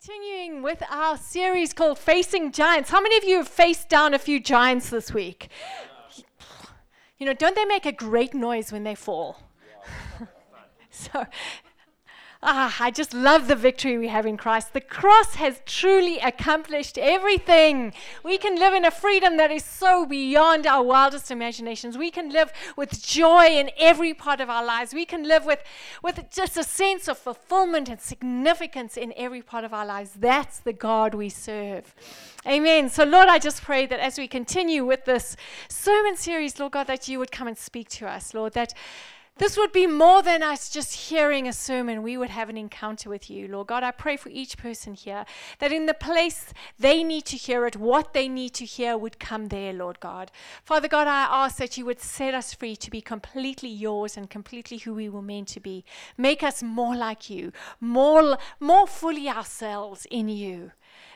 continuing with our series called Facing Giants. How many of you have faced down a few giants this week? You know, don't they make a great noise when they fall? so Ah, I just love the victory we have in Christ. The cross has truly accomplished everything. We can live in a freedom that is so beyond our wildest imaginations. We can live with joy in every part of our lives. We can live with, with just a sense of fulfillment and significance in every part of our lives. That's the God we serve. Amen. So, Lord, I just pray that as we continue with this sermon series, Lord God, that you would come and speak to us, Lord, that this would be more than us just hearing a sermon. We would have an encounter with you, Lord God. I pray for each person here that in the place they need to hear it, what they need to hear would come there, Lord God. Father God, I ask that you would set us free to be completely yours and completely who we were meant to be. Make us more like you, more, more fully ourselves in you.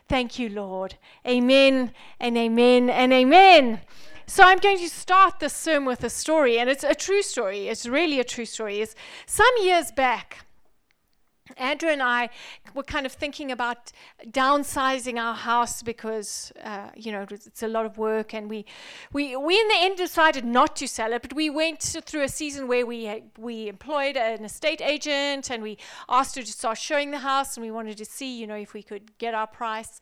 Thank you, Lord. Amen and amen and amen. So I'm going to start this sermon with a story, and it's a true story. It's really a true story. It's some years back, Andrew and I were kind of thinking about downsizing our house because, uh, you know, it's a lot of work, and we, we, we in the end decided not to sell it. But we went through a season where we we employed an estate agent, and we asked her to start showing the house, and we wanted to see, you know, if we could get our price.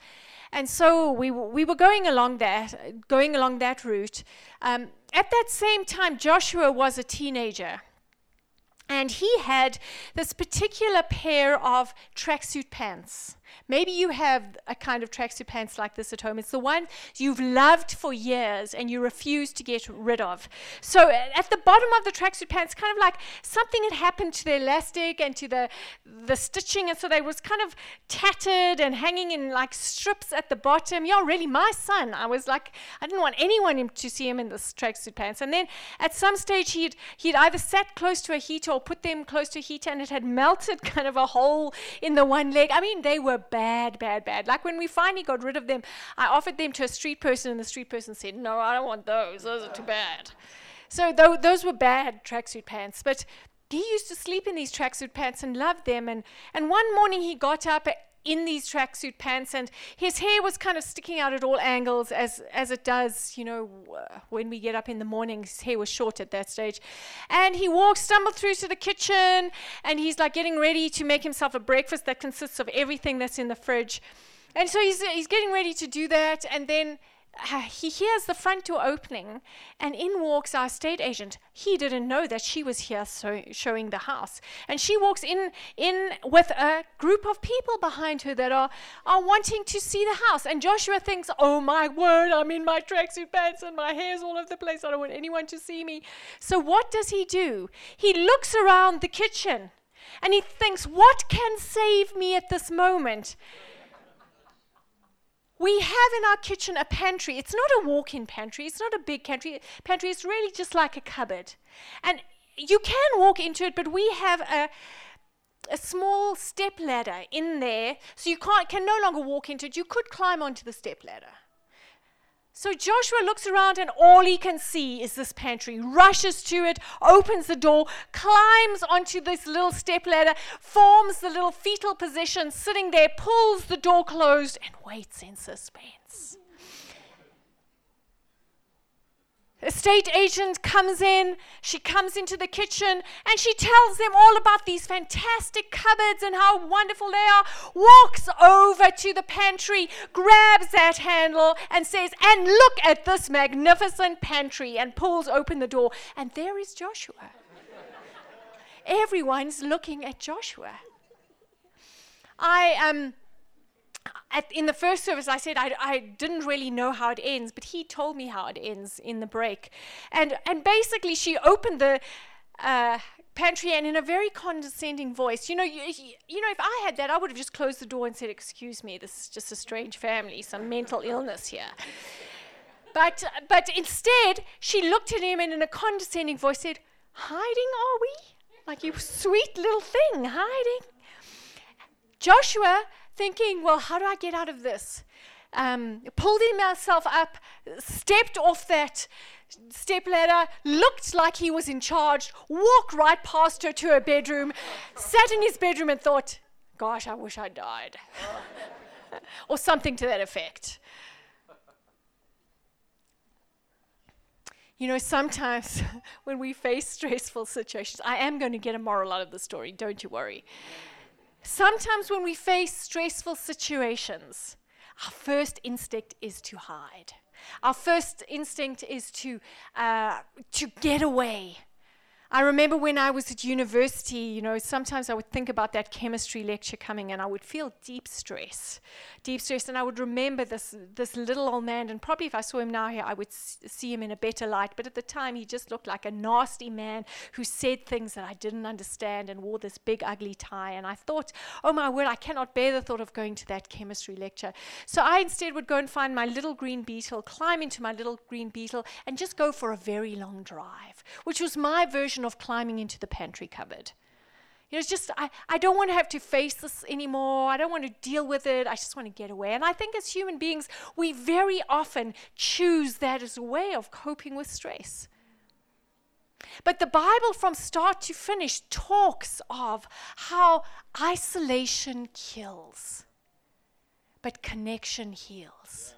And so we, we were going along that, going along that route. Um, at that same time, Joshua was a teenager. And he had this particular pair of tracksuit pants. Maybe you have a kind of tracksuit pants like this at home. It's the one you've loved for years and you refuse to get rid of. So uh, at the bottom of the tracksuit pants, kind of like something had happened to the elastic and to the the stitching, and so they was kind of tattered and hanging in like strips at the bottom. Yeah, really, my son. I was like, I didn't want anyone to see him in this tracksuit pants. And then at some stage, he'd he'd either sat close to a heater or put them close to a heater, and it had melted kind of a hole in the one leg. I mean, they were bad, bad, bad. Like when we finally got rid of them, I offered them to a street person, and the street person said, No, I don't want those. Those are too bad. So th- those were bad tracksuit pants. But he used to sleep in these tracksuit pants and loved them. And, and one morning he got up in these tracksuit pants and his hair was kind of sticking out at all angles as as it does you know when we get up in the morning his hair was short at that stage. And he walked stumbled through to the kitchen and he's like getting ready to make himself a breakfast that consists of everything that's in the fridge. And so he's he's getting ready to do that and then he hears the front door opening, and in walks our estate agent. He didn't know that she was here so, showing the house. And she walks in, in with a group of people behind her that are, are wanting to see the house. And Joshua thinks, Oh my word, I'm in my tracksuit pants and my hair's all over the place. I don't want anyone to see me. So what does he do? He looks around the kitchen and he thinks, What can save me at this moment? We have in our kitchen a pantry. It's not a walk in pantry, it's not a big pantry. pantry. It's really just like a cupboard. And you can walk into it, but we have a, a small step ladder in there, so you can't, can no longer walk into it. You could climb onto the step ladder. So Joshua looks around and all he can see is this pantry, rushes to it, opens the door, climbs onto this little step ladder, forms the little fetal position, sitting there, pulls the door closed, and waits in suspense. Estate agent comes in, she comes into the kitchen, and she tells them all about these fantastic cupboards and how wonderful they are, walks over to the pantry, grabs that handle, and says, And look at this magnificent pantry, and pulls open the door. And there is Joshua. Everyone's looking at Joshua. I am. um at, in the first service, I said I, I didn't really know how it ends, but he told me how it ends in the break. And, and basically, she opened the uh, pantry and in a very condescending voice, you know, you, you know, if I had that, I would have just closed the door and said, Excuse me, this is just a strange family, some mental illness here. But, but instead, she looked at him and in a condescending voice said, Hiding, are we? Like, you sweet little thing, hiding. Joshua thinking, well, how do I get out of this? Um, pulled himself up, stepped off that step ladder, looked like he was in charge, walked right past her to her bedroom, sat in his bedroom and thought, gosh, I wish I'd died. or something to that effect. You know, sometimes when we face stressful situations, I am going to get a moral out of the story, don't you worry. Sometimes when we face stressful situations, our first instinct is to hide. Our first instinct is to, uh, to get away I remember when I was at university, you know, sometimes I would think about that chemistry lecture coming and I would feel deep stress. Deep stress. And I would remember this, this little old man, and probably if I saw him now here, I would s- see him in a better light. But at the time, he just looked like a nasty man who said things that I didn't understand and wore this big, ugly tie. And I thought, oh my word, I cannot bear the thought of going to that chemistry lecture. So I instead would go and find my little green beetle, climb into my little green beetle, and just go for a very long drive, which was my version of climbing into the pantry cupboard. You know, it's just, I, I don't want to have to face this anymore. I don't want to deal with it. I just want to get away. And I think as human beings, we very often choose that as a way of coping with stress. But the Bible, from start to finish, talks of how isolation kills, but connection heals.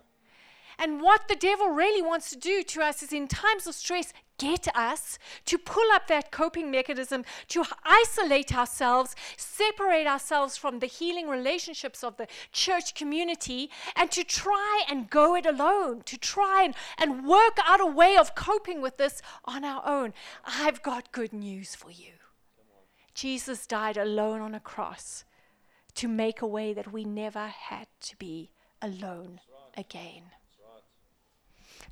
And what the devil really wants to do to us is in times of stress, get us to pull up that coping mechanism, to isolate ourselves, separate ourselves from the healing relationships of the church community, and to try and go it alone, to try and, and work out a way of coping with this on our own. I've got good news for you. Jesus died alone on a cross to make a way that we never had to be alone again.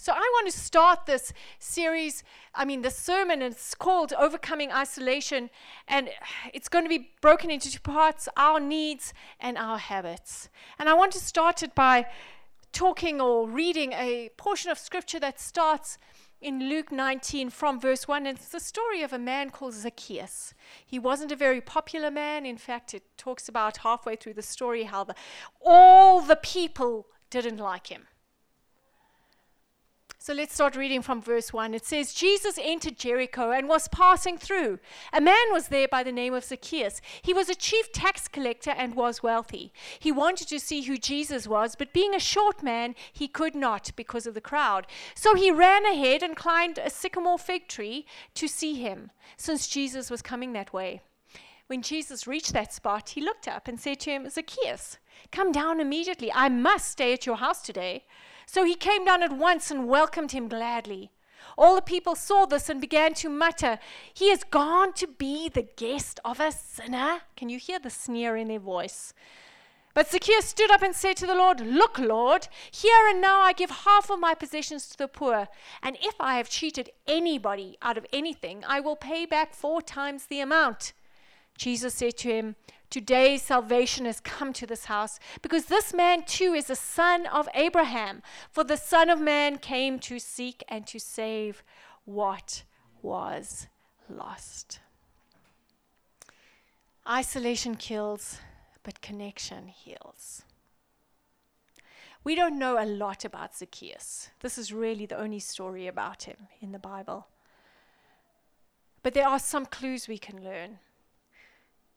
So I want to start this series. I mean, the sermon it's called Overcoming Isolation, and it's going to be broken into two parts our needs and our habits. And I want to start it by talking or reading a portion of scripture that starts in Luke 19 from verse 1. And it's the story of a man called Zacchaeus. He wasn't a very popular man. In fact, it talks about halfway through the story how the, all the people didn't like him. So let's start reading from verse 1. It says, Jesus entered Jericho and was passing through. A man was there by the name of Zacchaeus. He was a chief tax collector and was wealthy. He wanted to see who Jesus was, but being a short man, he could not because of the crowd. So he ran ahead and climbed a sycamore fig tree to see him, since Jesus was coming that way. When Jesus reached that spot, he looked up and said to him, Zacchaeus, come down immediately. I must stay at your house today. So he came down at once and welcomed him gladly. All the people saw this and began to mutter, He has gone to be the guest of a sinner. Can you hear the sneer in their voice? But Zacchaeus stood up and said to the Lord, Look, Lord, here and now I give half of my possessions to the poor, and if I have cheated anybody out of anything, I will pay back four times the amount. Jesus said to him, Today salvation has come to this house, because this man too is a son of Abraham. For the Son of Man came to seek and to save what was lost. Isolation kills, but connection heals. We don't know a lot about Zacchaeus. This is really the only story about him in the Bible. But there are some clues we can learn.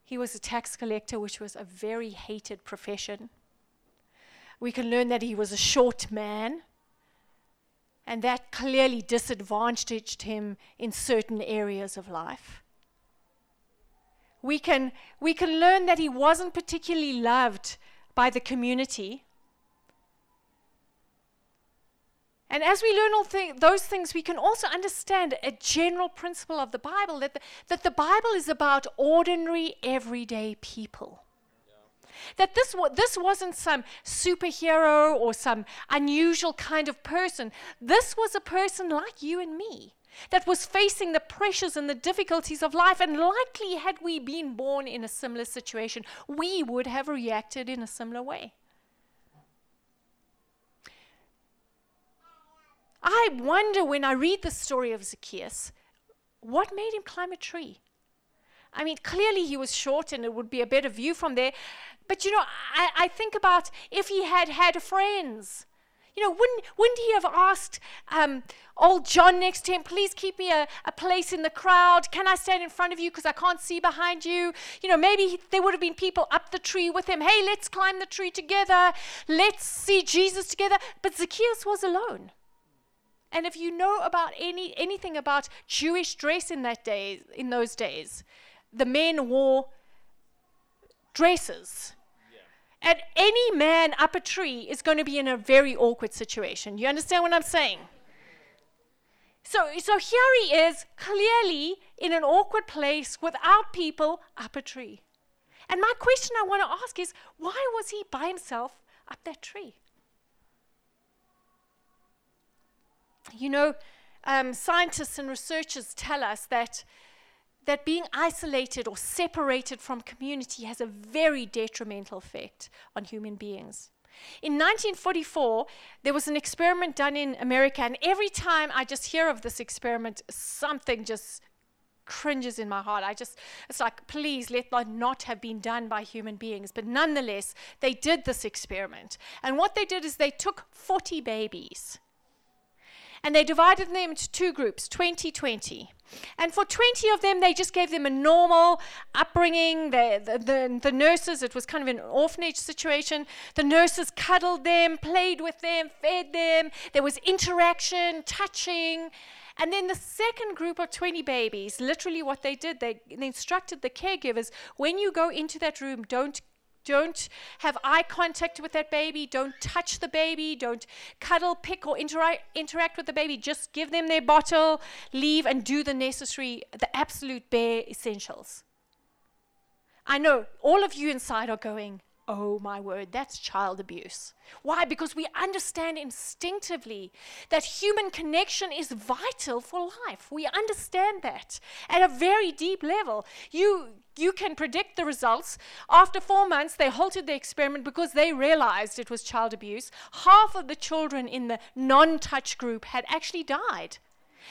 He was a tax collector, which was a very hated profession. We can learn that he was a short man, and that clearly disadvantaged him in certain areas of life. We can, we can learn that he wasn't particularly loved by the community. And as we learn all th- those things, we can also understand a general principle of the Bible that the, that the Bible is about ordinary, everyday people. Yeah. That this, this wasn't some superhero or some unusual kind of person. This was a person like you and me that was facing the pressures and the difficulties of life. And likely, had we been born in a similar situation, we would have reacted in a similar way. I wonder when I read the story of Zacchaeus, what made him climb a tree? I mean, clearly he was short and it would be a better view from there. But you know, I, I think about if he had had friends, You know, wouldn't, wouldn't he have asked um, old John next to him, please keep me a, a place in the crowd? Can I stand in front of you because I can't see behind you? You know, maybe he, there would have been people up the tree with him. Hey, let's climb the tree together. Let's see Jesus together. But Zacchaeus was alone. And if you know about any anything about Jewish dress in that day, in those days, the men wore dresses. And any man up a tree is going to be in a very awkward situation. You understand what I'm saying? So, so here he is, clearly in an awkward place without people up a tree. And my question I want to ask is why was he by himself up that tree? You know, um, scientists and researchers tell us that, that being isolated or separated from community has a very detrimental effect on human beings. In 1944, there was an experiment done in America, and every time I just hear of this experiment, something just cringes in my heart. I just, it's like, please let that not have been done by human beings. But nonetheless, they did this experiment. And what they did is they took 40 babies and they divided them into two groups 20 20. And for 20 of them, they just gave them a normal upbringing. The, the, the, the, nurses, it was kind of an orphanage situation. The nurses cuddled them, played with them, fed them. There was interaction, touching. And then the second group of 20 babies, literally what they did, they, they instructed the caregivers when you go into that room, don't don't have eye contact with that baby. Don't touch the baby. Don't cuddle, pick, or intera- interact with the baby. Just give them their bottle, leave, and do the necessary, the absolute bare essentials. I know all of you inside are going, Oh my word, that's child abuse. Why? Because we understand instinctively that human connection is vital for life. We understand that at a very deep level. You, you can predict the results. After four months, they halted the experiment because they realized it was child abuse. Half of the children in the non touch group had actually died.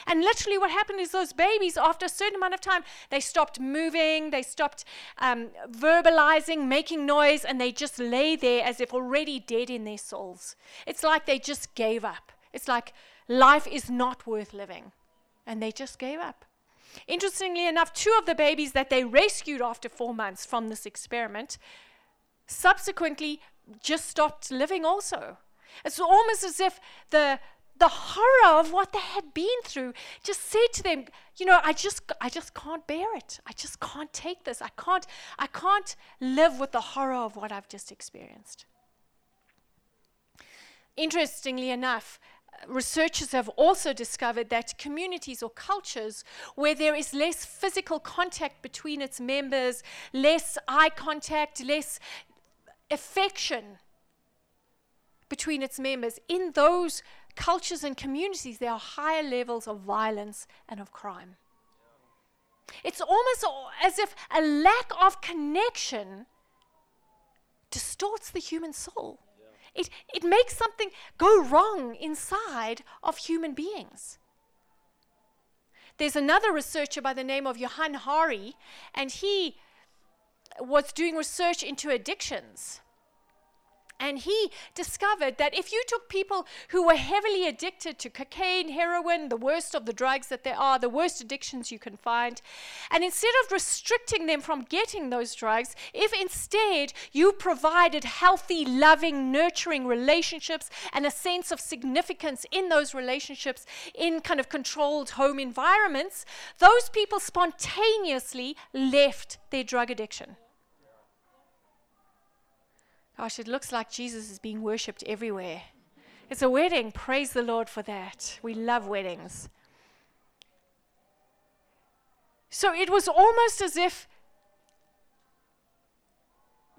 And literally, what happened is those babies, after a certain amount of time, they stopped moving, they stopped um, verbalizing, making noise, and they just lay there as if already dead in their souls. It's like they just gave up. It's like life is not worth living. And they just gave up. Interestingly enough, two of the babies that they rescued after four months from this experiment subsequently just stopped living also. It's almost as if the the horror of what they had been through just said to them you know i just i just can't bear it. I just can't take this. I can't i can't live with the horror of what i've just experienced. Interestingly enough researchers have also discovered that communities or cultures where there is less physical contact between its members, less eye contact, less affection between its members, in those cultures and communities, there are higher levels of violence and of crime. It's almost as if a lack of connection distorts the human soul. It, it makes something go wrong inside of human beings. There's another researcher by the name of Johann Hari, and he was doing research into addictions. And he discovered that if you took people who were heavily addicted to cocaine, heroin, the worst of the drugs that there are, the worst addictions you can find, and instead of restricting them from getting those drugs, if instead you provided healthy, loving, nurturing relationships and a sense of significance in those relationships in kind of controlled home environments, those people spontaneously left their drug addiction. Gosh, it looks like Jesus is being worshipped everywhere. It's a wedding. Praise the Lord for that. We love weddings. So it was almost as if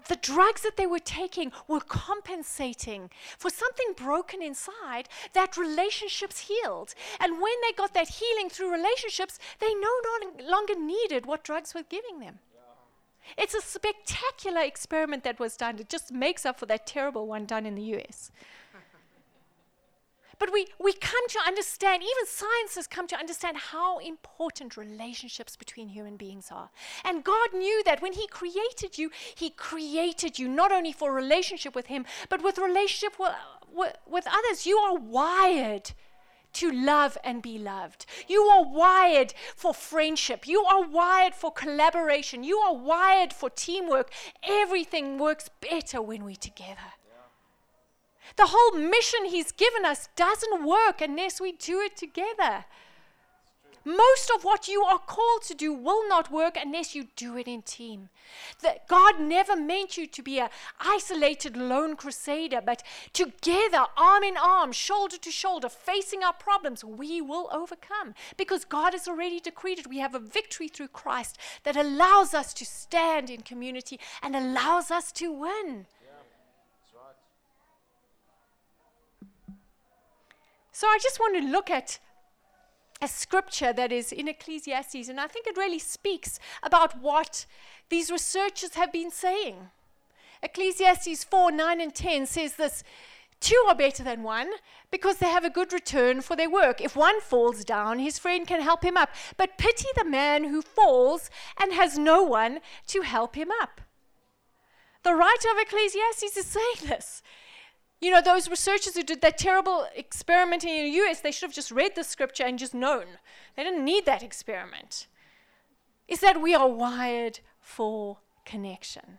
the drugs that they were taking were compensating for something broken inside that relationships healed. And when they got that healing through relationships, they no longer needed what drugs were giving them. It's a spectacular experiment that was done. It just makes up for that terrible one done in the US. But we, we come to understand, even science has come to understand how important relationships between human beings are. And God knew that when He created you, He created you not only for relationship with Him, but with relationship with, with, with others. You are wired to love and be loved. You are wired for friendship. You are wired for collaboration. You are wired for teamwork. Everything works better when we're together. The whole mission He's given us doesn't work unless we do it together. Most of what you are called to do will not work unless you do it in team. That God never meant you to be an isolated lone crusader, but together, arm in arm, shoulder to shoulder, facing our problems, we will overcome. Because God has already decreed it. We have a victory through Christ that allows us to stand in community and allows us to win. So I just want to look at a scripture that is in Ecclesiastes, and I think it really speaks about what these researchers have been saying. Ecclesiastes 4 9 and 10 says this Two are better than one because they have a good return for their work. If one falls down, his friend can help him up. But pity the man who falls and has no one to help him up. The writer of Ecclesiastes is saying this. You know, those researchers who did that terrible experiment in the US, they should have just read the scripture and just known. They didn't need that experiment. Is that we are wired for connection.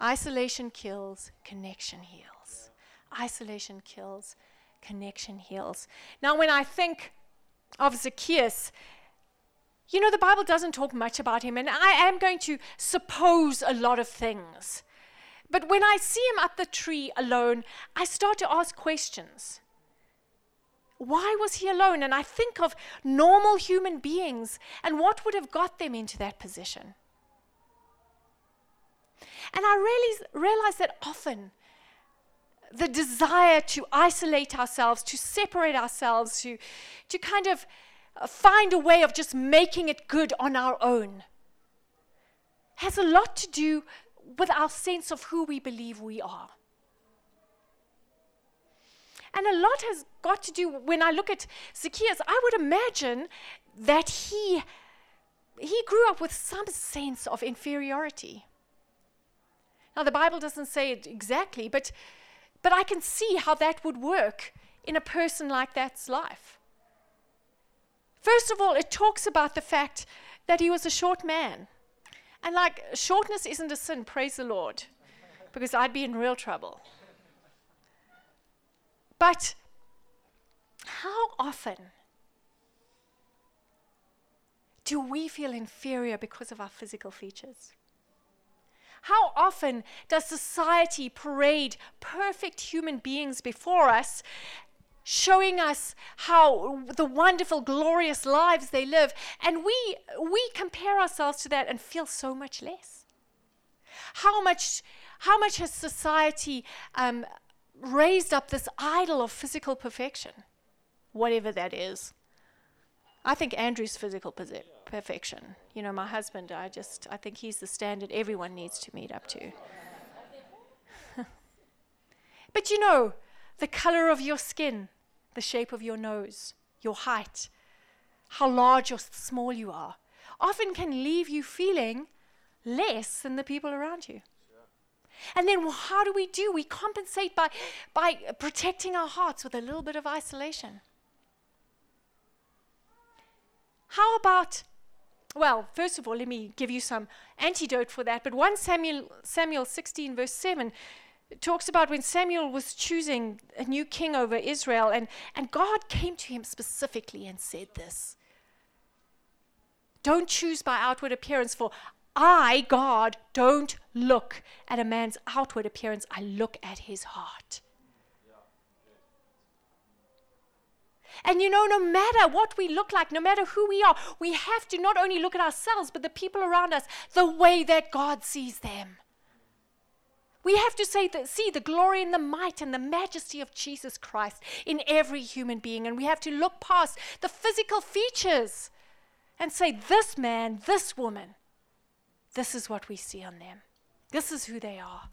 Isolation kills, connection heals. Isolation kills, connection heals. Now, when I think of Zacchaeus, you know, the Bible doesn't talk much about him, and I am going to suppose a lot of things. But when I see him up the tree alone, I start to ask questions. Why was he alone? And I think of normal human beings and what would have got them into that position. And I really realize that often the desire to isolate ourselves, to separate ourselves, to, to kind of uh, find a way of just making it good on our own has a lot to do with our sense of who we believe we are. And a lot has got to do when I look at Zacchaeus, I would imagine that he he grew up with some sense of inferiority. Now the Bible doesn't say it exactly, but but I can see how that would work in a person like that's life. First of all, it talks about the fact that he was a short man. And like, shortness isn't a sin, praise the Lord, because I'd be in real trouble. But how often do we feel inferior because of our physical features? How often does society parade perfect human beings before us showing us how the wonderful, glorious lives they live. And we, we compare ourselves to that and feel so much less. How much, how much has society um, raised up this idol of physical perfection, whatever that is? I think Andrew's physical perfection. You know, my husband, I just, I think he's the standard everyone needs to meet up to. but you know, the color of your skin, the shape of your nose, your height, how large or small you are, often can leave you feeling less than the people around you. And then well, how do we do? We compensate by, by protecting our hearts with a little bit of isolation. How about, well, first of all, let me give you some antidote for that. But 1 Samuel, Samuel 16, verse 7 it talks about when Samuel was choosing a new king over Israel, and, and God came to him specifically and said this Don't choose by outward appearance, for I, God, don't look at a man's outward appearance, I look at his heart. And you know, no matter what we look like, no matter who we are, we have to not only look at ourselves, but the people around us the way that God sees them. We have to say that, see the glory and the might and the majesty of Jesus Christ in every human being. And we have to look past the physical features and say, this man, this woman, this is what we see on them. This is who they are.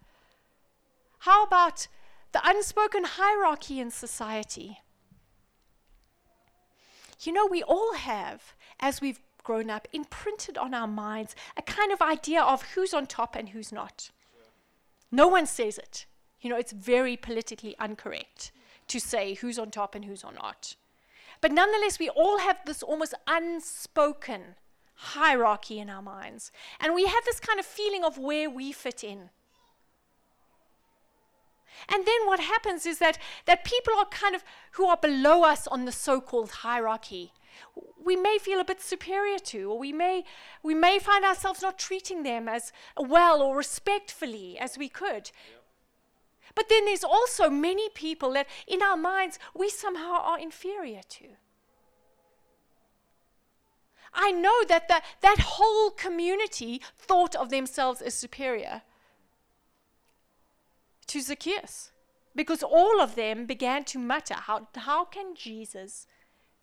How about the unspoken hierarchy in society? you know, we all have, as we've grown up, imprinted on our minds a kind of idea of who's on top and who's not. No one says it. You know, it's very politically incorrect to say who's on top and who's on not. But nonetheless, we all have this almost unspoken hierarchy in our minds. And we have this kind of feeling of where we fit in. And then what happens is that, that people are kind of who are below us on the so-called hierarchy. We may feel a bit superior to, or we may, we may find ourselves not treating them as well or respectfully as we could. Yep. But then there's also many people that in our minds we somehow are inferior to. I know that the, that whole community thought of themselves as superior to Zacchaeus because all of them began to mutter, How, how can Jesus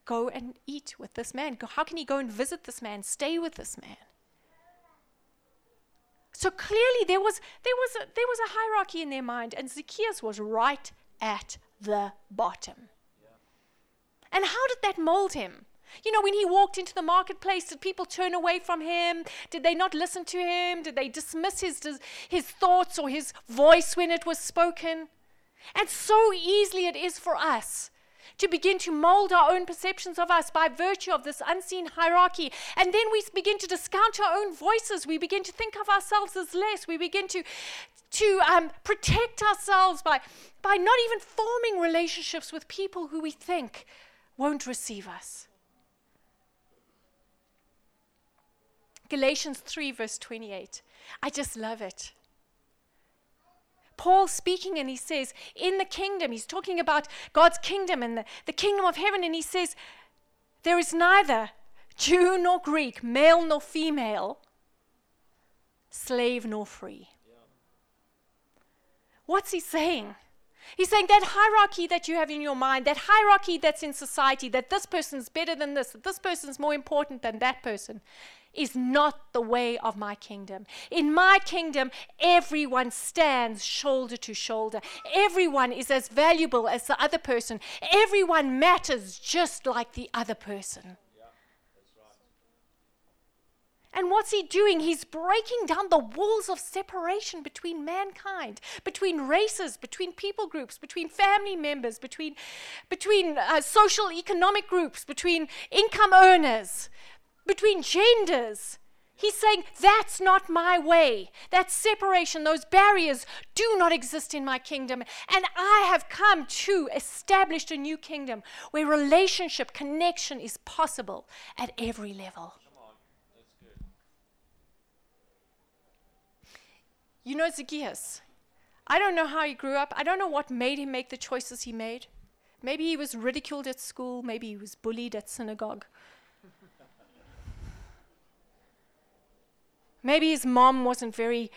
go and eat with this man? How can he go and visit this man, stay with this man? So clearly there was, there, was a, there was a hierarchy in their mind, and Zacchaeus was right at the bottom. Yeah. And how did that mold him? You know, when he walked into the marketplace, did people turn away from him? Did they not listen to him? Did they dismiss his, his thoughts or his voice when it was spoken? And so easily it is for us to begin to mold our own perceptions of us by virtue of this unseen hierarchy. And then we begin to discount our own voices. We begin to think of ourselves as less. We begin to, to um, protect ourselves by, by not even forming relationships with people who we think won't receive us. Galatians 3, verse 28. I just love it. Paul speaking and he says, in the kingdom, he's talking about God's kingdom and the, the kingdom of heaven, and he says, there is neither Jew nor Greek, male nor female, slave nor free. What's he saying? He's saying that hierarchy that you have in your mind, that hierarchy that's in society, that this person's better than this, that this person's more important than that person, is not the way of my kingdom. In my kingdom, everyone stands shoulder to shoulder. Everyone is as valuable as the other person. Everyone matters just like the other person. And what's he doing? He's breaking down the walls of separation between mankind, between races, between people groups, between family members, between, between uh, social economic groups, between income earners, between genders. He's saying, That's not my way. That separation, those barriers do not exist in my kingdom. And I have come to establish a new kingdom where relationship, connection is possible at every level. You know Zacchaeus. I don't know how he grew up. I don't know what made him make the choices he made. Maybe he was ridiculed at school. Maybe he was bullied at synagogue. Maybe his mom wasn't very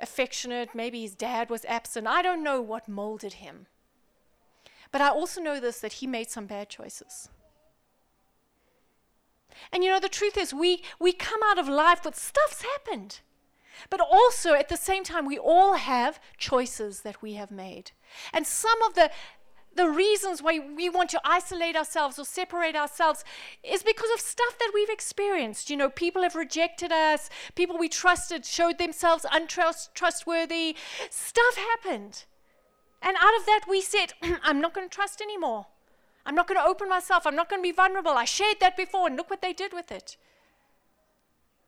affectionate. Maybe his dad was absent. I don't know what molded him. But I also know this that he made some bad choices. And you know, the truth is, we, we come out of life, with stuff's happened. But also, at the same time, we all have choices that we have made. And some of the, the reasons why we want to isolate ourselves or separate ourselves is because of stuff that we've experienced. You know, people have rejected us, people we trusted showed themselves untrustworthy. Stuff happened. And out of that, we said, I'm not going to trust anymore. I'm not going to open myself. I'm not going to be vulnerable. I shared that before, and look what they did with it.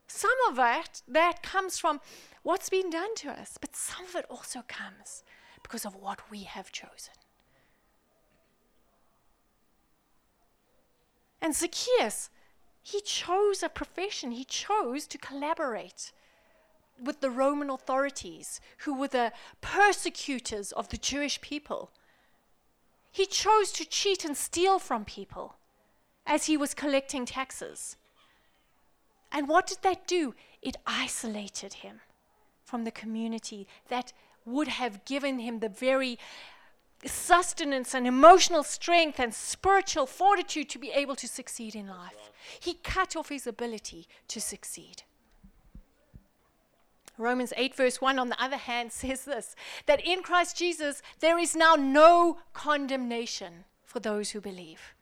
Some of that, that comes from what's been done to us, but some of it also comes because of what we have chosen. And Zacchaeus, he chose a profession, he chose to collaborate with the Roman authorities, who were the persecutors of the Jewish people. He chose to cheat and steal from people as he was collecting taxes. And what did that do? It isolated him from the community that would have given him the very sustenance and emotional strength and spiritual fortitude to be able to succeed in life. He cut off his ability to succeed. Romans 8, verse 1, on the other hand, says this that in Christ Jesus there is now no condemnation for those who believe.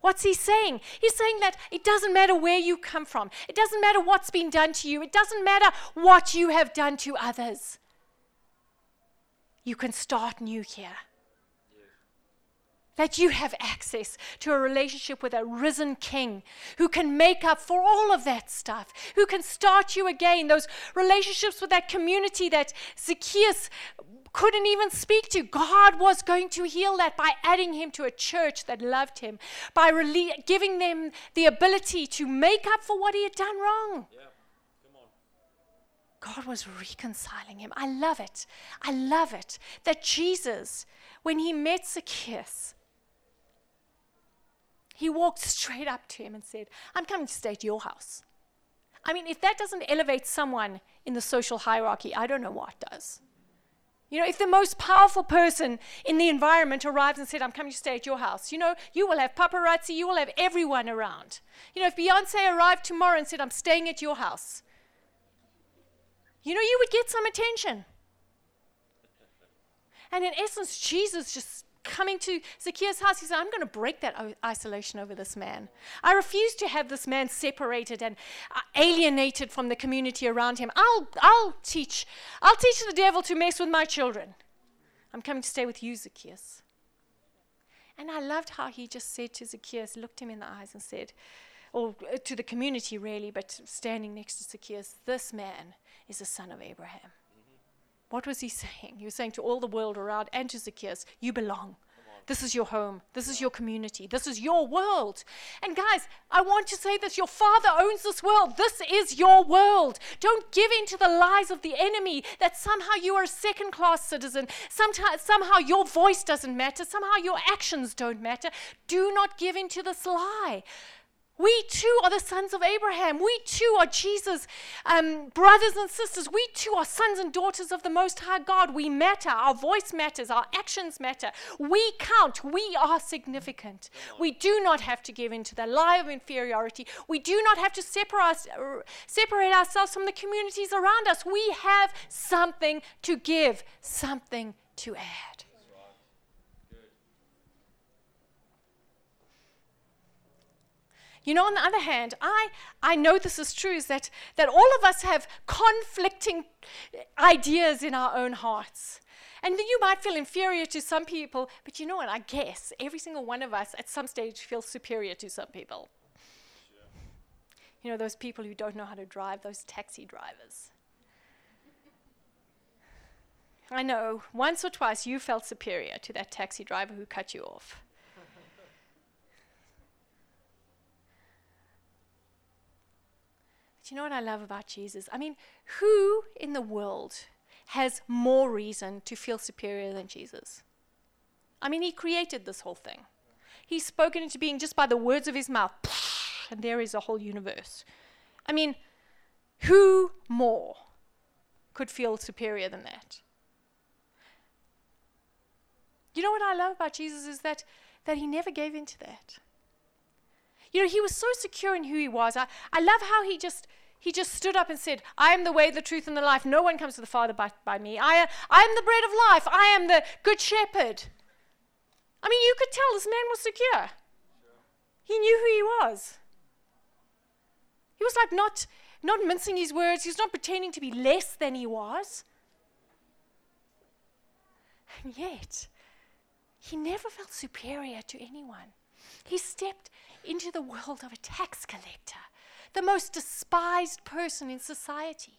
What's he saying? He's saying that it doesn't matter where you come from, it doesn't matter what's been done to you, it doesn't matter what you have done to others. You can start new here. That you have access to a relationship with a risen king who can make up for all of that stuff, who can start you again. Those relationships with that community that Zacchaeus couldn't even speak to. God was going to heal that by adding him to a church that loved him, by rele- giving them the ability to make up for what he had done wrong. Yeah. God was reconciling him. I love it. I love it that Jesus, when he met Zacchaeus, he walked straight up to him and said, I'm coming to stay at your house. I mean, if that doesn't elevate someone in the social hierarchy, I don't know what does. You know, if the most powerful person in the environment arrives and said, I'm coming to stay at your house, you know, you will have paparazzi, you will have everyone around. You know, if Beyonce arrived tomorrow and said, I'm staying at your house, you know, you would get some attention. And in essence, Jesus just coming to Zacchaeus' house, he said, I'm going to break that isolation over this man. I refuse to have this man separated and uh, alienated from the community around him. I'll, I'll teach. I'll teach the devil to mess with my children. I'm coming to stay with you, Zacchaeus. And I loved how he just said to Zacchaeus, looked him in the eyes and said, or uh, to the community really, but standing next to Zacchaeus, this man is the son of Abraham. What was he saying? He was saying to all the world around and to Zacchaeus, You belong. This is your home. This is your community. This is your world. And guys, I want to say this your father owns this world. This is your world. Don't give in to the lies of the enemy that somehow you are a second class citizen. Sometimes, somehow your voice doesn't matter. Somehow your actions don't matter. Do not give in to this lie. We too are the sons of Abraham. We too are Jesus' um, brothers and sisters. We too are sons and daughters of the Most High God. We matter. Our voice matters. Our actions matter. We count. We are significant. We do not have to give in to the lie of inferiority. We do not have to separate, separate ourselves from the communities around us. We have something to give, something to add. You know, on the other hand, I, I know this is true, is that, that all of us have conflicting ideas in our own hearts. And you might feel inferior to some people, but you know what? I guess every single one of us at some stage feels superior to some people. You know, those people who don't know how to drive, those taxi drivers. I know, once or twice you felt superior to that taxi driver who cut you off. You know what I love about Jesus? I mean, who in the world has more reason to feel superior than Jesus? I mean, he created this whole thing. He's spoken into being just by the words of his mouth, and there is a whole universe. I mean, who more could feel superior than that? You know what I love about Jesus is that, that he never gave in to that. You know, he was so secure in who he was. I, I love how he just he just stood up and said, I am the way, the truth, and the life. No one comes to the Father by, by me. I, I am the bread of life. I am the good shepherd. I mean, you could tell this man was secure. He knew who he was. He was like not, not mincing his words, he was not pretending to be less than he was. And yet, he never felt superior to anyone. He stepped into the world of a tax collector the most despised person in society.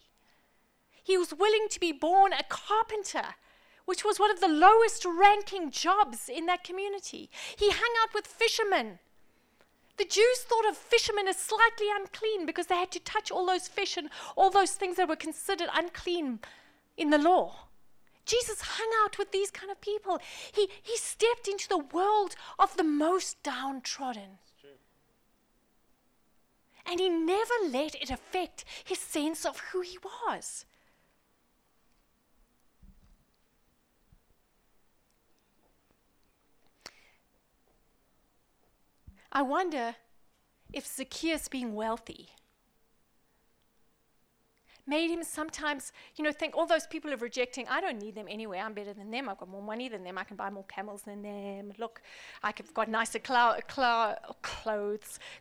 He was willing to be born a carpenter, which was one of the lowest ranking jobs in that community. He hung out with fishermen. The Jews thought of fishermen as slightly unclean because they had to touch all those fish and all those things that were considered unclean in the law. Jesus hung out with these kind of people. He, he stepped into the world of the most downtrodden. And he never let it affect his sense of who he was. I wonder if Zacchaeus being wealthy made him sometimes, you know, think all those people are rejecting, I don't need them anyway. I'm better than them. I've got more money than them. I can buy more camels than them. Look, I've got nicer clothes,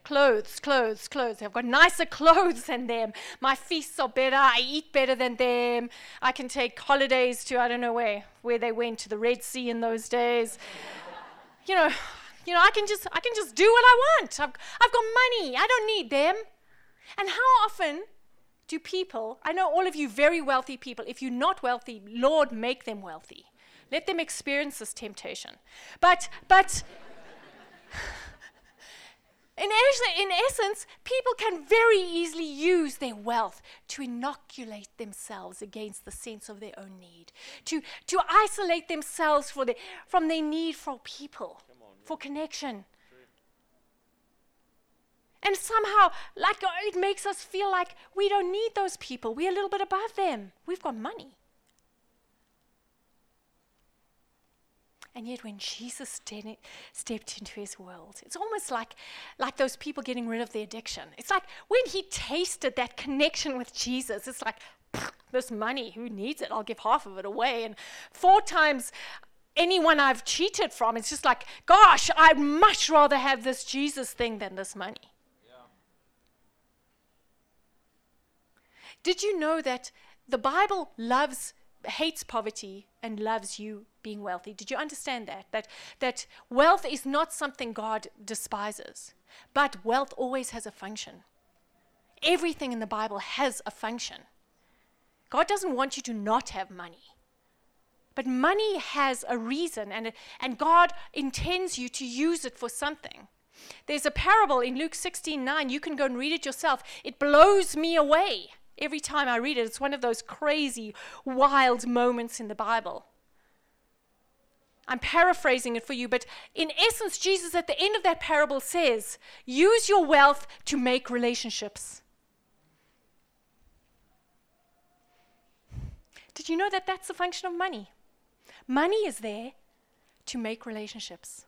clothes, clothes, clothes. I've got nicer clothes than them. My feasts are better. I eat better than them. I can take holidays to, I don't know where, where they went to the Red Sea in those days. you know, you know, I can just, I can just do what I want. I've, I've got money. I don't need them. And how often do people, I know all of you very wealthy people, if you're not wealthy, Lord, make them wealthy. Let them experience this temptation. But, but, in, in essence, people can very easily use their wealth to inoculate themselves against the sense of their own need, to, to isolate themselves the, from their need for people, for connection. And somehow, like, it makes us feel like we don't need those people. We're a little bit above them. We've got money. And yet, when Jesus stepped into his world, it's almost like, like those people getting rid of the addiction. It's like when he tasted that connection with Jesus, it's like, this money, who needs it? I'll give half of it away. And four times anyone I've cheated from, it's just like, gosh, I'd much rather have this Jesus thing than this money. Did you know that the Bible loves, hates poverty and loves you being wealthy? Did you understand that? That, that wealth is not something God despises, but wealth always has a function. Everything in the Bible has a function. God doesn't want you to not have money. But money has a reason, and, and God intends you to use it for something. There's a parable in Luke 16 9. You can go and read it yourself. It blows me away. Every time I read it, it's one of those crazy, wild moments in the Bible. I'm paraphrasing it for you, but in essence, Jesus at the end of that parable says, use your wealth to make relationships. Did you know that that's the function of money? Money is there to make relationships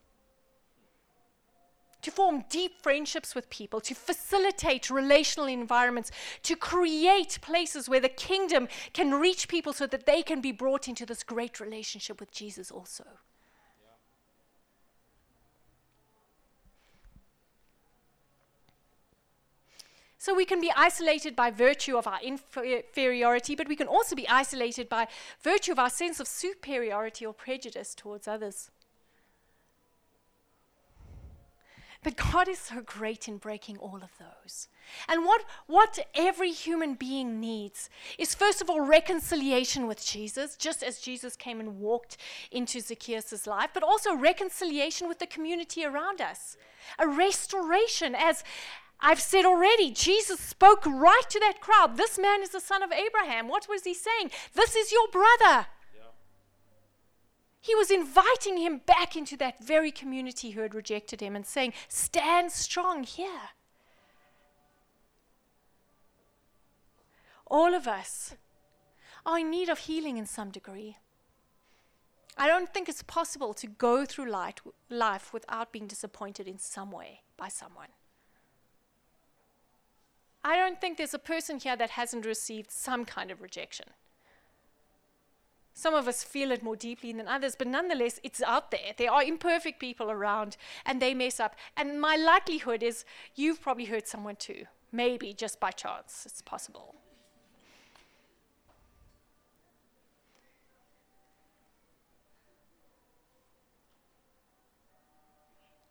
to form deep friendships with people, to facilitate relational environments, to create places where the kingdom can reach people so that they can be brought into this great relationship with Jesus also. So we can be isolated by virtue of our inferiority, but we can also be isolated by virtue of our sense of superiority or prejudice towards others. But God is so great in breaking all of those. And what, what every human being needs is, first of all, reconciliation with Jesus, just as Jesus came and walked into Zacchaeus' life, but also reconciliation with the community around us. A restoration, as I've said already, Jesus spoke right to that crowd. This man is the son of Abraham. What was he saying? This is your brother. He was inviting him back into that very community who had rejected him and saying, Stand strong here. All of us are in need of healing in some degree. I don't think it's possible to go through life, life without being disappointed in some way by someone. I don't think there's a person here that hasn't received some kind of rejection. Some of us feel it more deeply than others, but nonetheless, it's out there. There are imperfect people around and they mess up. And my likelihood is you've probably hurt someone too. Maybe just by chance. It's possible.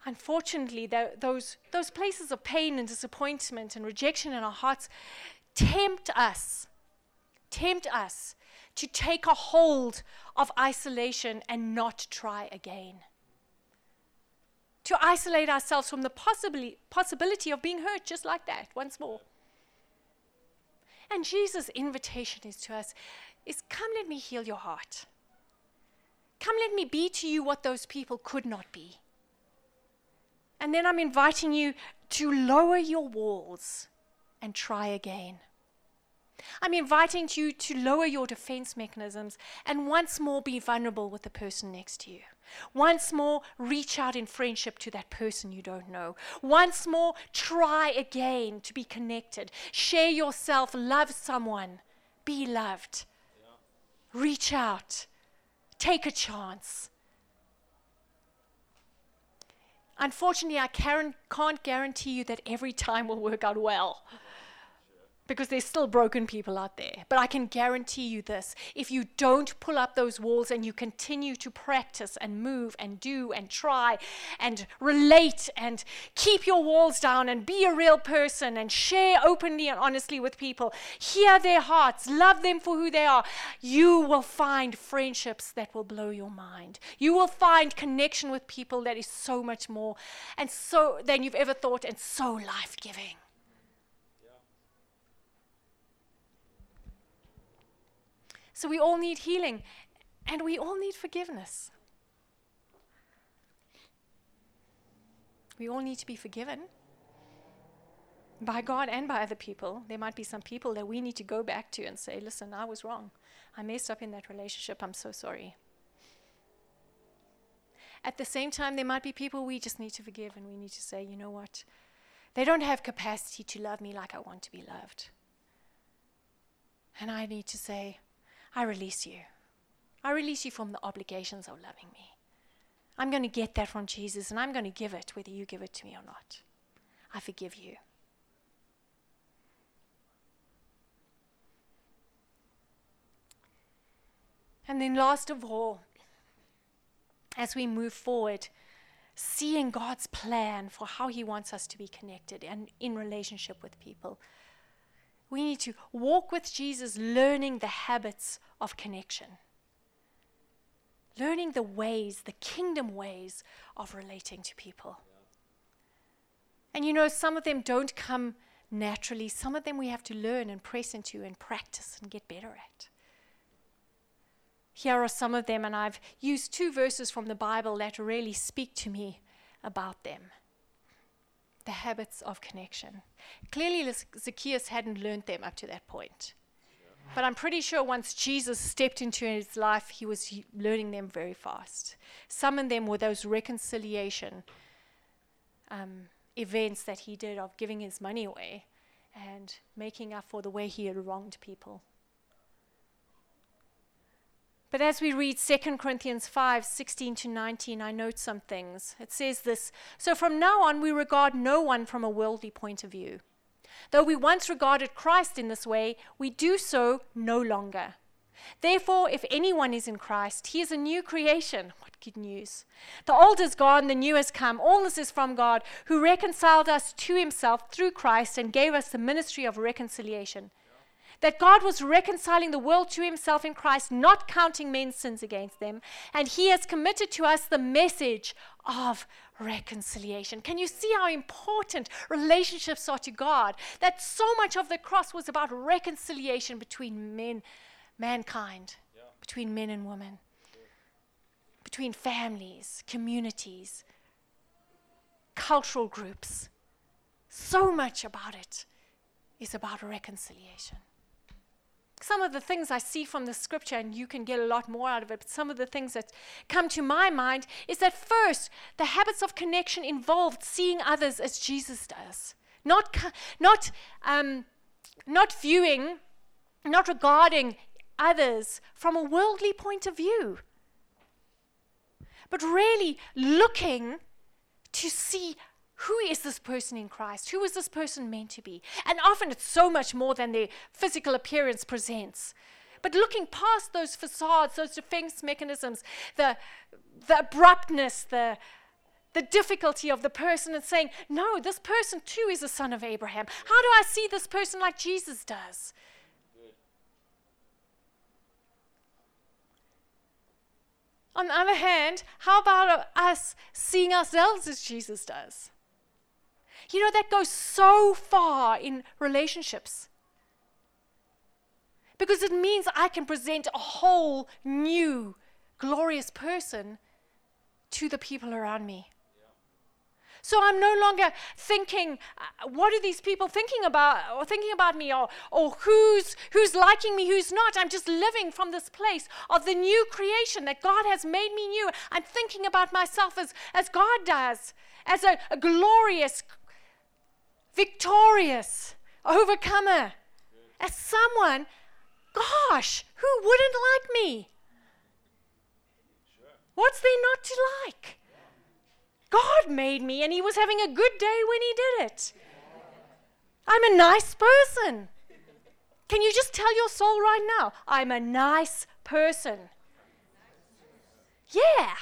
Unfortunately, those, those places of pain and disappointment and rejection in our hearts tempt us, tempt us to take a hold of isolation and not try again. To isolate ourselves from the possibly, possibility of being hurt just like that once more. And Jesus' invitation is to us is come let me heal your heart. Come let me be to you what those people could not be. And then I'm inviting you to lower your walls and try again. I'm inviting you to lower your defense mechanisms and once more be vulnerable with the person next to you. Once more, reach out in friendship to that person you don't know. Once more, try again to be connected. Share yourself, love someone be loved. Reach out. Take a chance. Unfortunately, I can't guarantee you that every time will work out well because there's still broken people out there. But I can guarantee you this if you don't pull up those walls and you continue to practice and move and do and try and relate and keep your walls down and be a real person and share openly and honestly with people, hear their hearts, love them for who they are, you will find friendships that will blow your mind. You will find connection with people that is so much more and so than you've ever thought and so life giving. So we all need healing and we all need forgiveness. We all need to be forgiven by God and by other people. There might be some people that we need to go back to and say, listen, I was wrong. I messed up in that relationship. I'm so sorry. At the same time, there might be people we just need to forgive and we need to say, you know what? They don't have capacity to love me like I want to be loved. And I need to say, I release you. I release you from the obligations of loving me. I'm going to get that from Jesus and I'm going to give it whether you give it to me or not. I forgive you. And then, last of all, as we move forward, seeing God's plan for how He wants us to be connected and in relationship with people. We need to walk with Jesus, learning the habits of connection, learning the ways, the kingdom ways of relating to people. And you know, some of them don't come naturally, some of them we have to learn and press into and practice and get better at. Here are some of them, and I've used two verses from the Bible that really speak to me about them the habits of connection. Clearly, Zacchaeus hadn't learned them up to that point. But I'm pretty sure once Jesus stepped into his life, he was learning them very fast. Some of them were those reconciliation um, events that he did of giving his money away and making up for the way he had wronged people. But as we read 2 Corinthians 5 16 to 19, I note some things. It says this So from now on, we regard no one from a worldly point of view. Though we once regarded Christ in this way, we do so no longer. Therefore, if anyone is in Christ, he is a new creation. What good news! The old is gone, the new has come. All this is from God, who reconciled us to himself through Christ and gave us the ministry of reconciliation that God was reconciling the world to himself in Christ, not counting men's sins against them. And he has committed to us the message of reconciliation. Can you see how important relationships are to God? That so much of the cross was about reconciliation between men, mankind, yeah. between men and women, sure. between families, communities, cultural groups. So much about it is about reconciliation some of the things I see from the scripture, and you can get a lot more out of it, but some of the things that come to my mind is that first, the habits of connection involved seeing others as Jesus does, not, not, um, not viewing, not regarding others from a worldly point of view, but really looking to see who is this person in Christ? Who is this person meant to be? And often it's so much more than their physical appearance presents. But looking past those facades, those defense mechanisms, the, the abruptness, the, the difficulty of the person, and saying, No, this person too is a son of Abraham. How do I see this person like Jesus does? On the other hand, how about us seeing ourselves as Jesus does? You know, that goes so far in relationships. Because it means I can present a whole new, glorious person to the people around me. So I'm no longer thinking, uh, what are these people thinking about, or thinking about me, or, or who's, who's liking me, who's not. I'm just living from this place of the new creation that God has made me new. I'm thinking about myself as, as God does, as a, a glorious victorious, overcomer, as someone Gosh, who wouldn't like me? What's there not to like? God made me and He was having a good day when He did it. I'm a nice person. Can you just tell your soul right now, I'm a nice person? Yeah.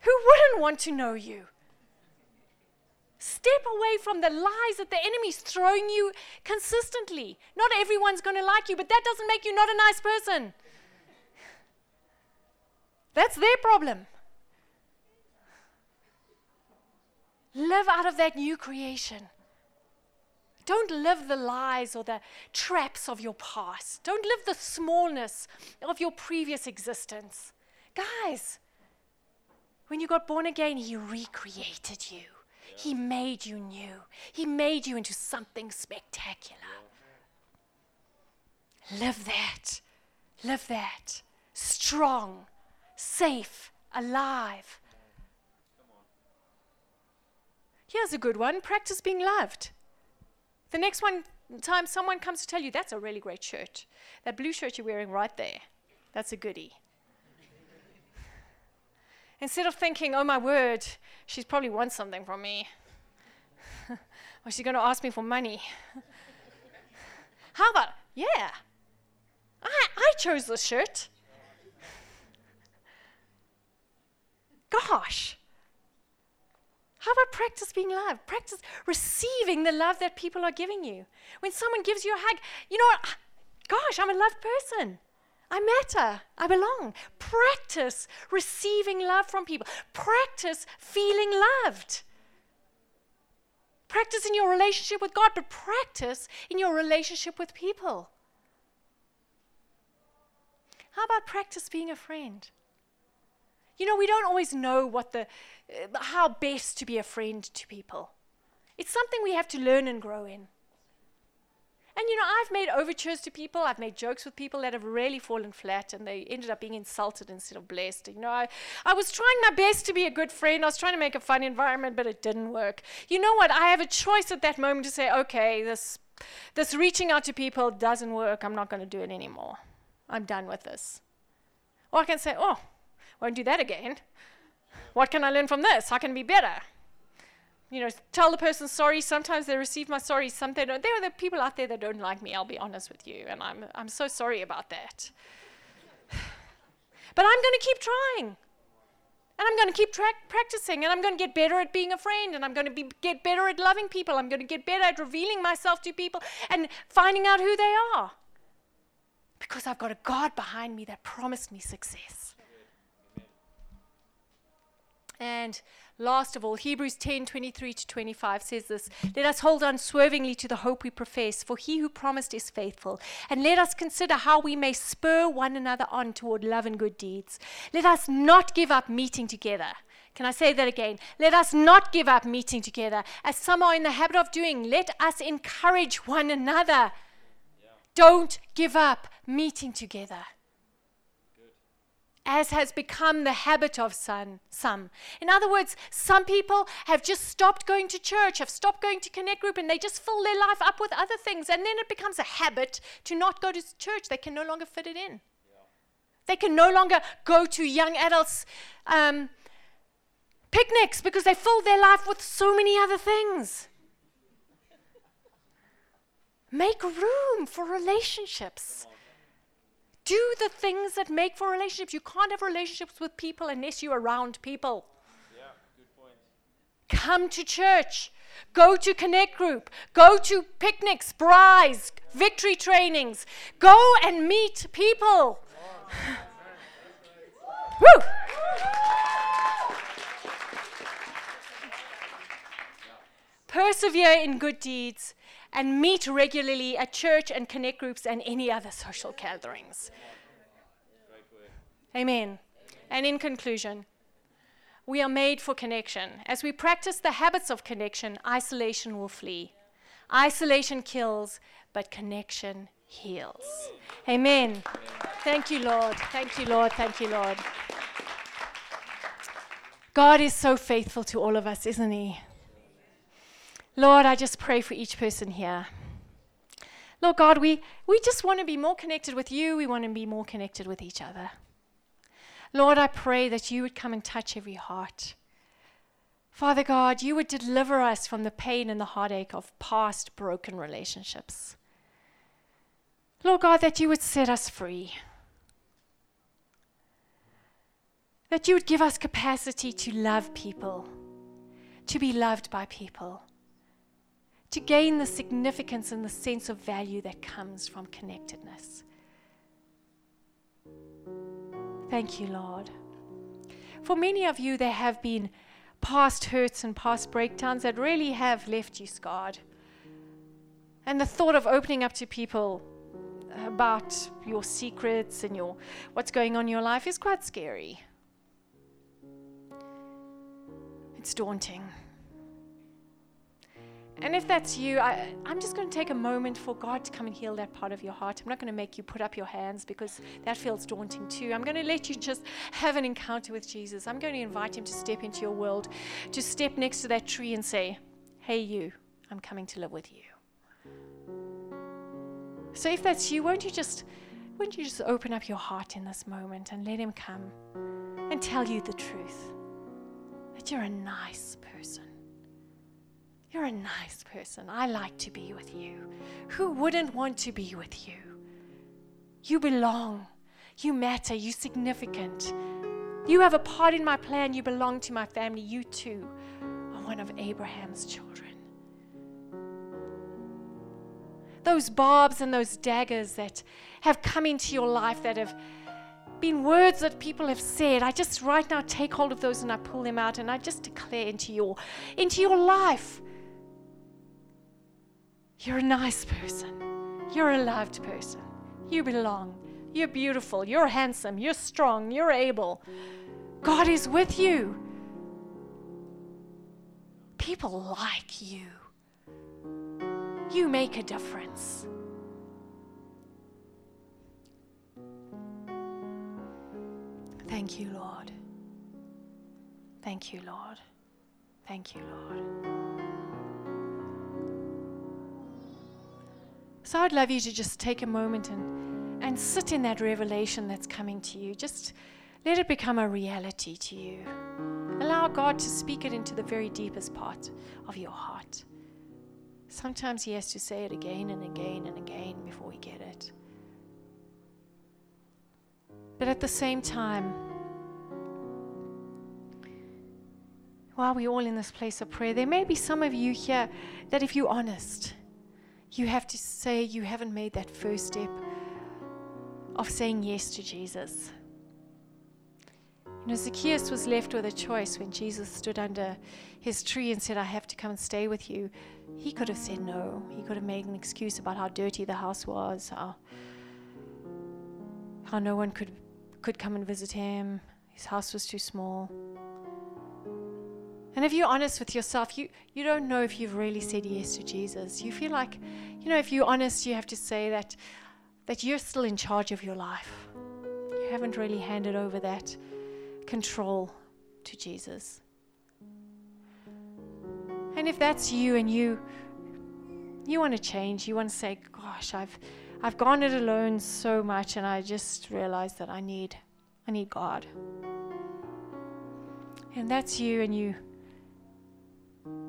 Who wouldn't want to know you? Step away from the lies that the enemy's throwing you consistently. Not everyone's going to like you, but that doesn't make you not a nice person. That's their problem. Live out of that new creation. Don't live the lies or the traps of your past. Don't live the smallness of your previous existence. Guys, when you got born again, He recreated you. He made you new. He made you into something spectacular. Live that. Live that. Strong, safe, alive. Here's a good one practice being loved. The next one time someone comes to tell you, that's a really great shirt. That blue shirt you're wearing right there, that's a goodie. Instead of thinking, oh my word, she's probably wants something from me, or she's going to ask me for money. How about, yeah, I, I chose this shirt. Gosh, how about practice being loved? Practice receiving the love that people are giving you. When someone gives you a hug, you know what? Ah, gosh, I'm a loved person. I matter. I belong. Practice receiving love from people. Practice feeling loved. Practice in your relationship with God, but practice in your relationship with people. How about practice being a friend? You know, we don't always know what the uh, how best to be a friend to people. It's something we have to learn and grow in. And you know, I've made overtures to people, I've made jokes with people that have really fallen flat and they ended up being insulted instead of blessed. You know, I, I was trying my best to be a good friend, I was trying to make a fun environment, but it didn't work. You know what? I have a choice at that moment to say, okay, this, this reaching out to people doesn't work, I'm not going to do it anymore. I'm done with this. Or I can say, oh, won't do that again. What can I learn from this? How can I be better? You know, tell the person sorry. Sometimes they receive my sorry, some they don't. There are the people out there that don't like me, I'll be honest with you, and I'm, I'm so sorry about that. but I'm going to keep trying. And I'm going to keep tra- practicing, and I'm going to get better at being a friend, and I'm going to be, get better at loving people. I'm going to get better at revealing myself to people and finding out who they are. Because I've got a God behind me that promised me success. And last of all, Hebrews 10 23 to 25 says this Let us hold unswervingly to the hope we profess, for he who promised is faithful. And let us consider how we may spur one another on toward love and good deeds. Let us not give up meeting together. Can I say that again? Let us not give up meeting together, as some are in the habit of doing. Let us encourage one another. Yeah. Don't give up meeting together as has become the habit of some, some. In other words, some people have just stopped going to church, have stopped going to connect group, and they just fill their life up with other things. And then it becomes a habit to not go to church. They can no longer fit it in. They can no longer go to young adults' um, picnics because they fill their life with so many other things. Make room for relationships. Do the things that make for relationships. You can't have relationships with people unless you're around people. Yeah, good point. Come to church. Go to Connect Group. Go to picnics, braais, victory trainings. Go and meet people. Woo! Persevere in good deeds and meet regularly at church and connect groups and any other social gatherings. Amen. And in conclusion, we are made for connection. As we practice the habits of connection, isolation will flee. Isolation kills, but connection heals. Amen. Thank you, Lord. Thank you, Lord. Thank you, Lord. God is so faithful to all of us, isn't He? Lord, I just pray for each person here. Lord God, we, we just want to be more connected with you. We want to be more connected with each other. Lord, I pray that you would come and touch every heart. Father God, you would deliver us from the pain and the heartache of past broken relationships. Lord God, that you would set us free. That you would give us capacity to love people, to be loved by people, to gain the significance and the sense of value that comes from connectedness. Thank you, Lord. For many of you, there have been past hurts and past breakdowns that really have left you scarred. And the thought of opening up to people about your secrets and your what's going on in your life is quite scary. It's daunting. And if that's you, I, am just going to take a moment for God to come and heal that part of your heart. I'm not going to make you put up your hands because that feels daunting too. I'm going to let you just have an encounter with Jesus. I'm going to invite Him to step into your world, to step next to that tree and say, Hey, you, I'm coming to live with you. So if that's you, won't you just won't you just open up your heart in this moment and let him come and tell you the truth? That you're a nice person. You're a nice person. I like to be with you. Who wouldn't want to be with you? You belong. You matter. You're significant. You have a part in my plan. You belong to my family. You too are one of Abraham's children. those barbs and those daggers that have come into your life that have been words that people have said i just right now take hold of those and i pull them out and i just declare into your into your life you're a nice person. You're a loved person. You belong. You're beautiful. You're handsome. You're strong. You're able. God is with you. People like you. You make a difference. Thank you, Lord. Thank you, Lord. Thank you, Lord. So I'd love you to just take a moment and, and sit in that revelation that's coming to you. Just let it become a reality to you. Allow God to speak it into the very deepest part of your heart. Sometimes he has to say it again and again and again before we get it. But at the same time, while we're all in this place of prayer, there may be some of you here that, if you're honest, you have to say you haven't made that first step of saying yes to Jesus. You know, Zacchaeus was left with a choice when Jesus stood under his tree and said, I have to come and stay with you. He could have said no. He could have made an excuse about how dirty the house was, how, how no one could, could come and visit him. His house was too small. And if you're honest with yourself, you, you don't know if you've really said yes to Jesus. You feel like, you know, if you're honest, you have to say that, that you're still in charge of your life. You haven't really handed over that control to Jesus. And if that's you and you you want to change, you want to say, gosh, I've I've gone it alone so much and I just realized that I need I need God. And that's you and you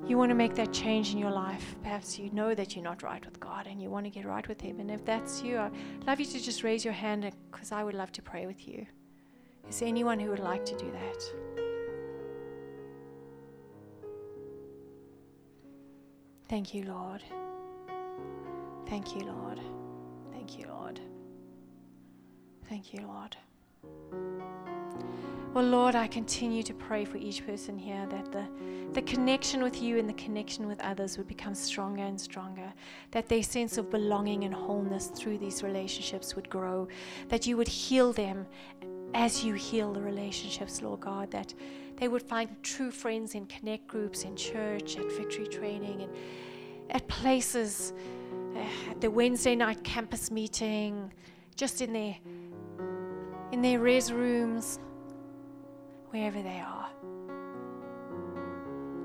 you want to make that change in your life. Perhaps you know that you're not right with God and you want to get right with Him. And if that's you, I'd love you to just raise your hand because I would love to pray with you. Is there anyone who would like to do that? Thank you, Lord. Thank you, Lord. Thank you, Lord. Thank you, Lord. Well, Lord, I continue to pray for each person here that the, the connection with you and the connection with others would become stronger and stronger, that their sense of belonging and wholeness through these relationships would grow, that you would heal them as you heal the relationships, Lord God, that they would find true friends in connect groups, in church, at victory training, and at places, uh, at the Wednesday night campus meeting, just in their in their res rooms, wherever they are.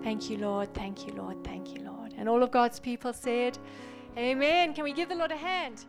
Thank you, Lord. Thank you, Lord. Thank you, Lord. And all of God's people said, Amen. Can we give the Lord a hand?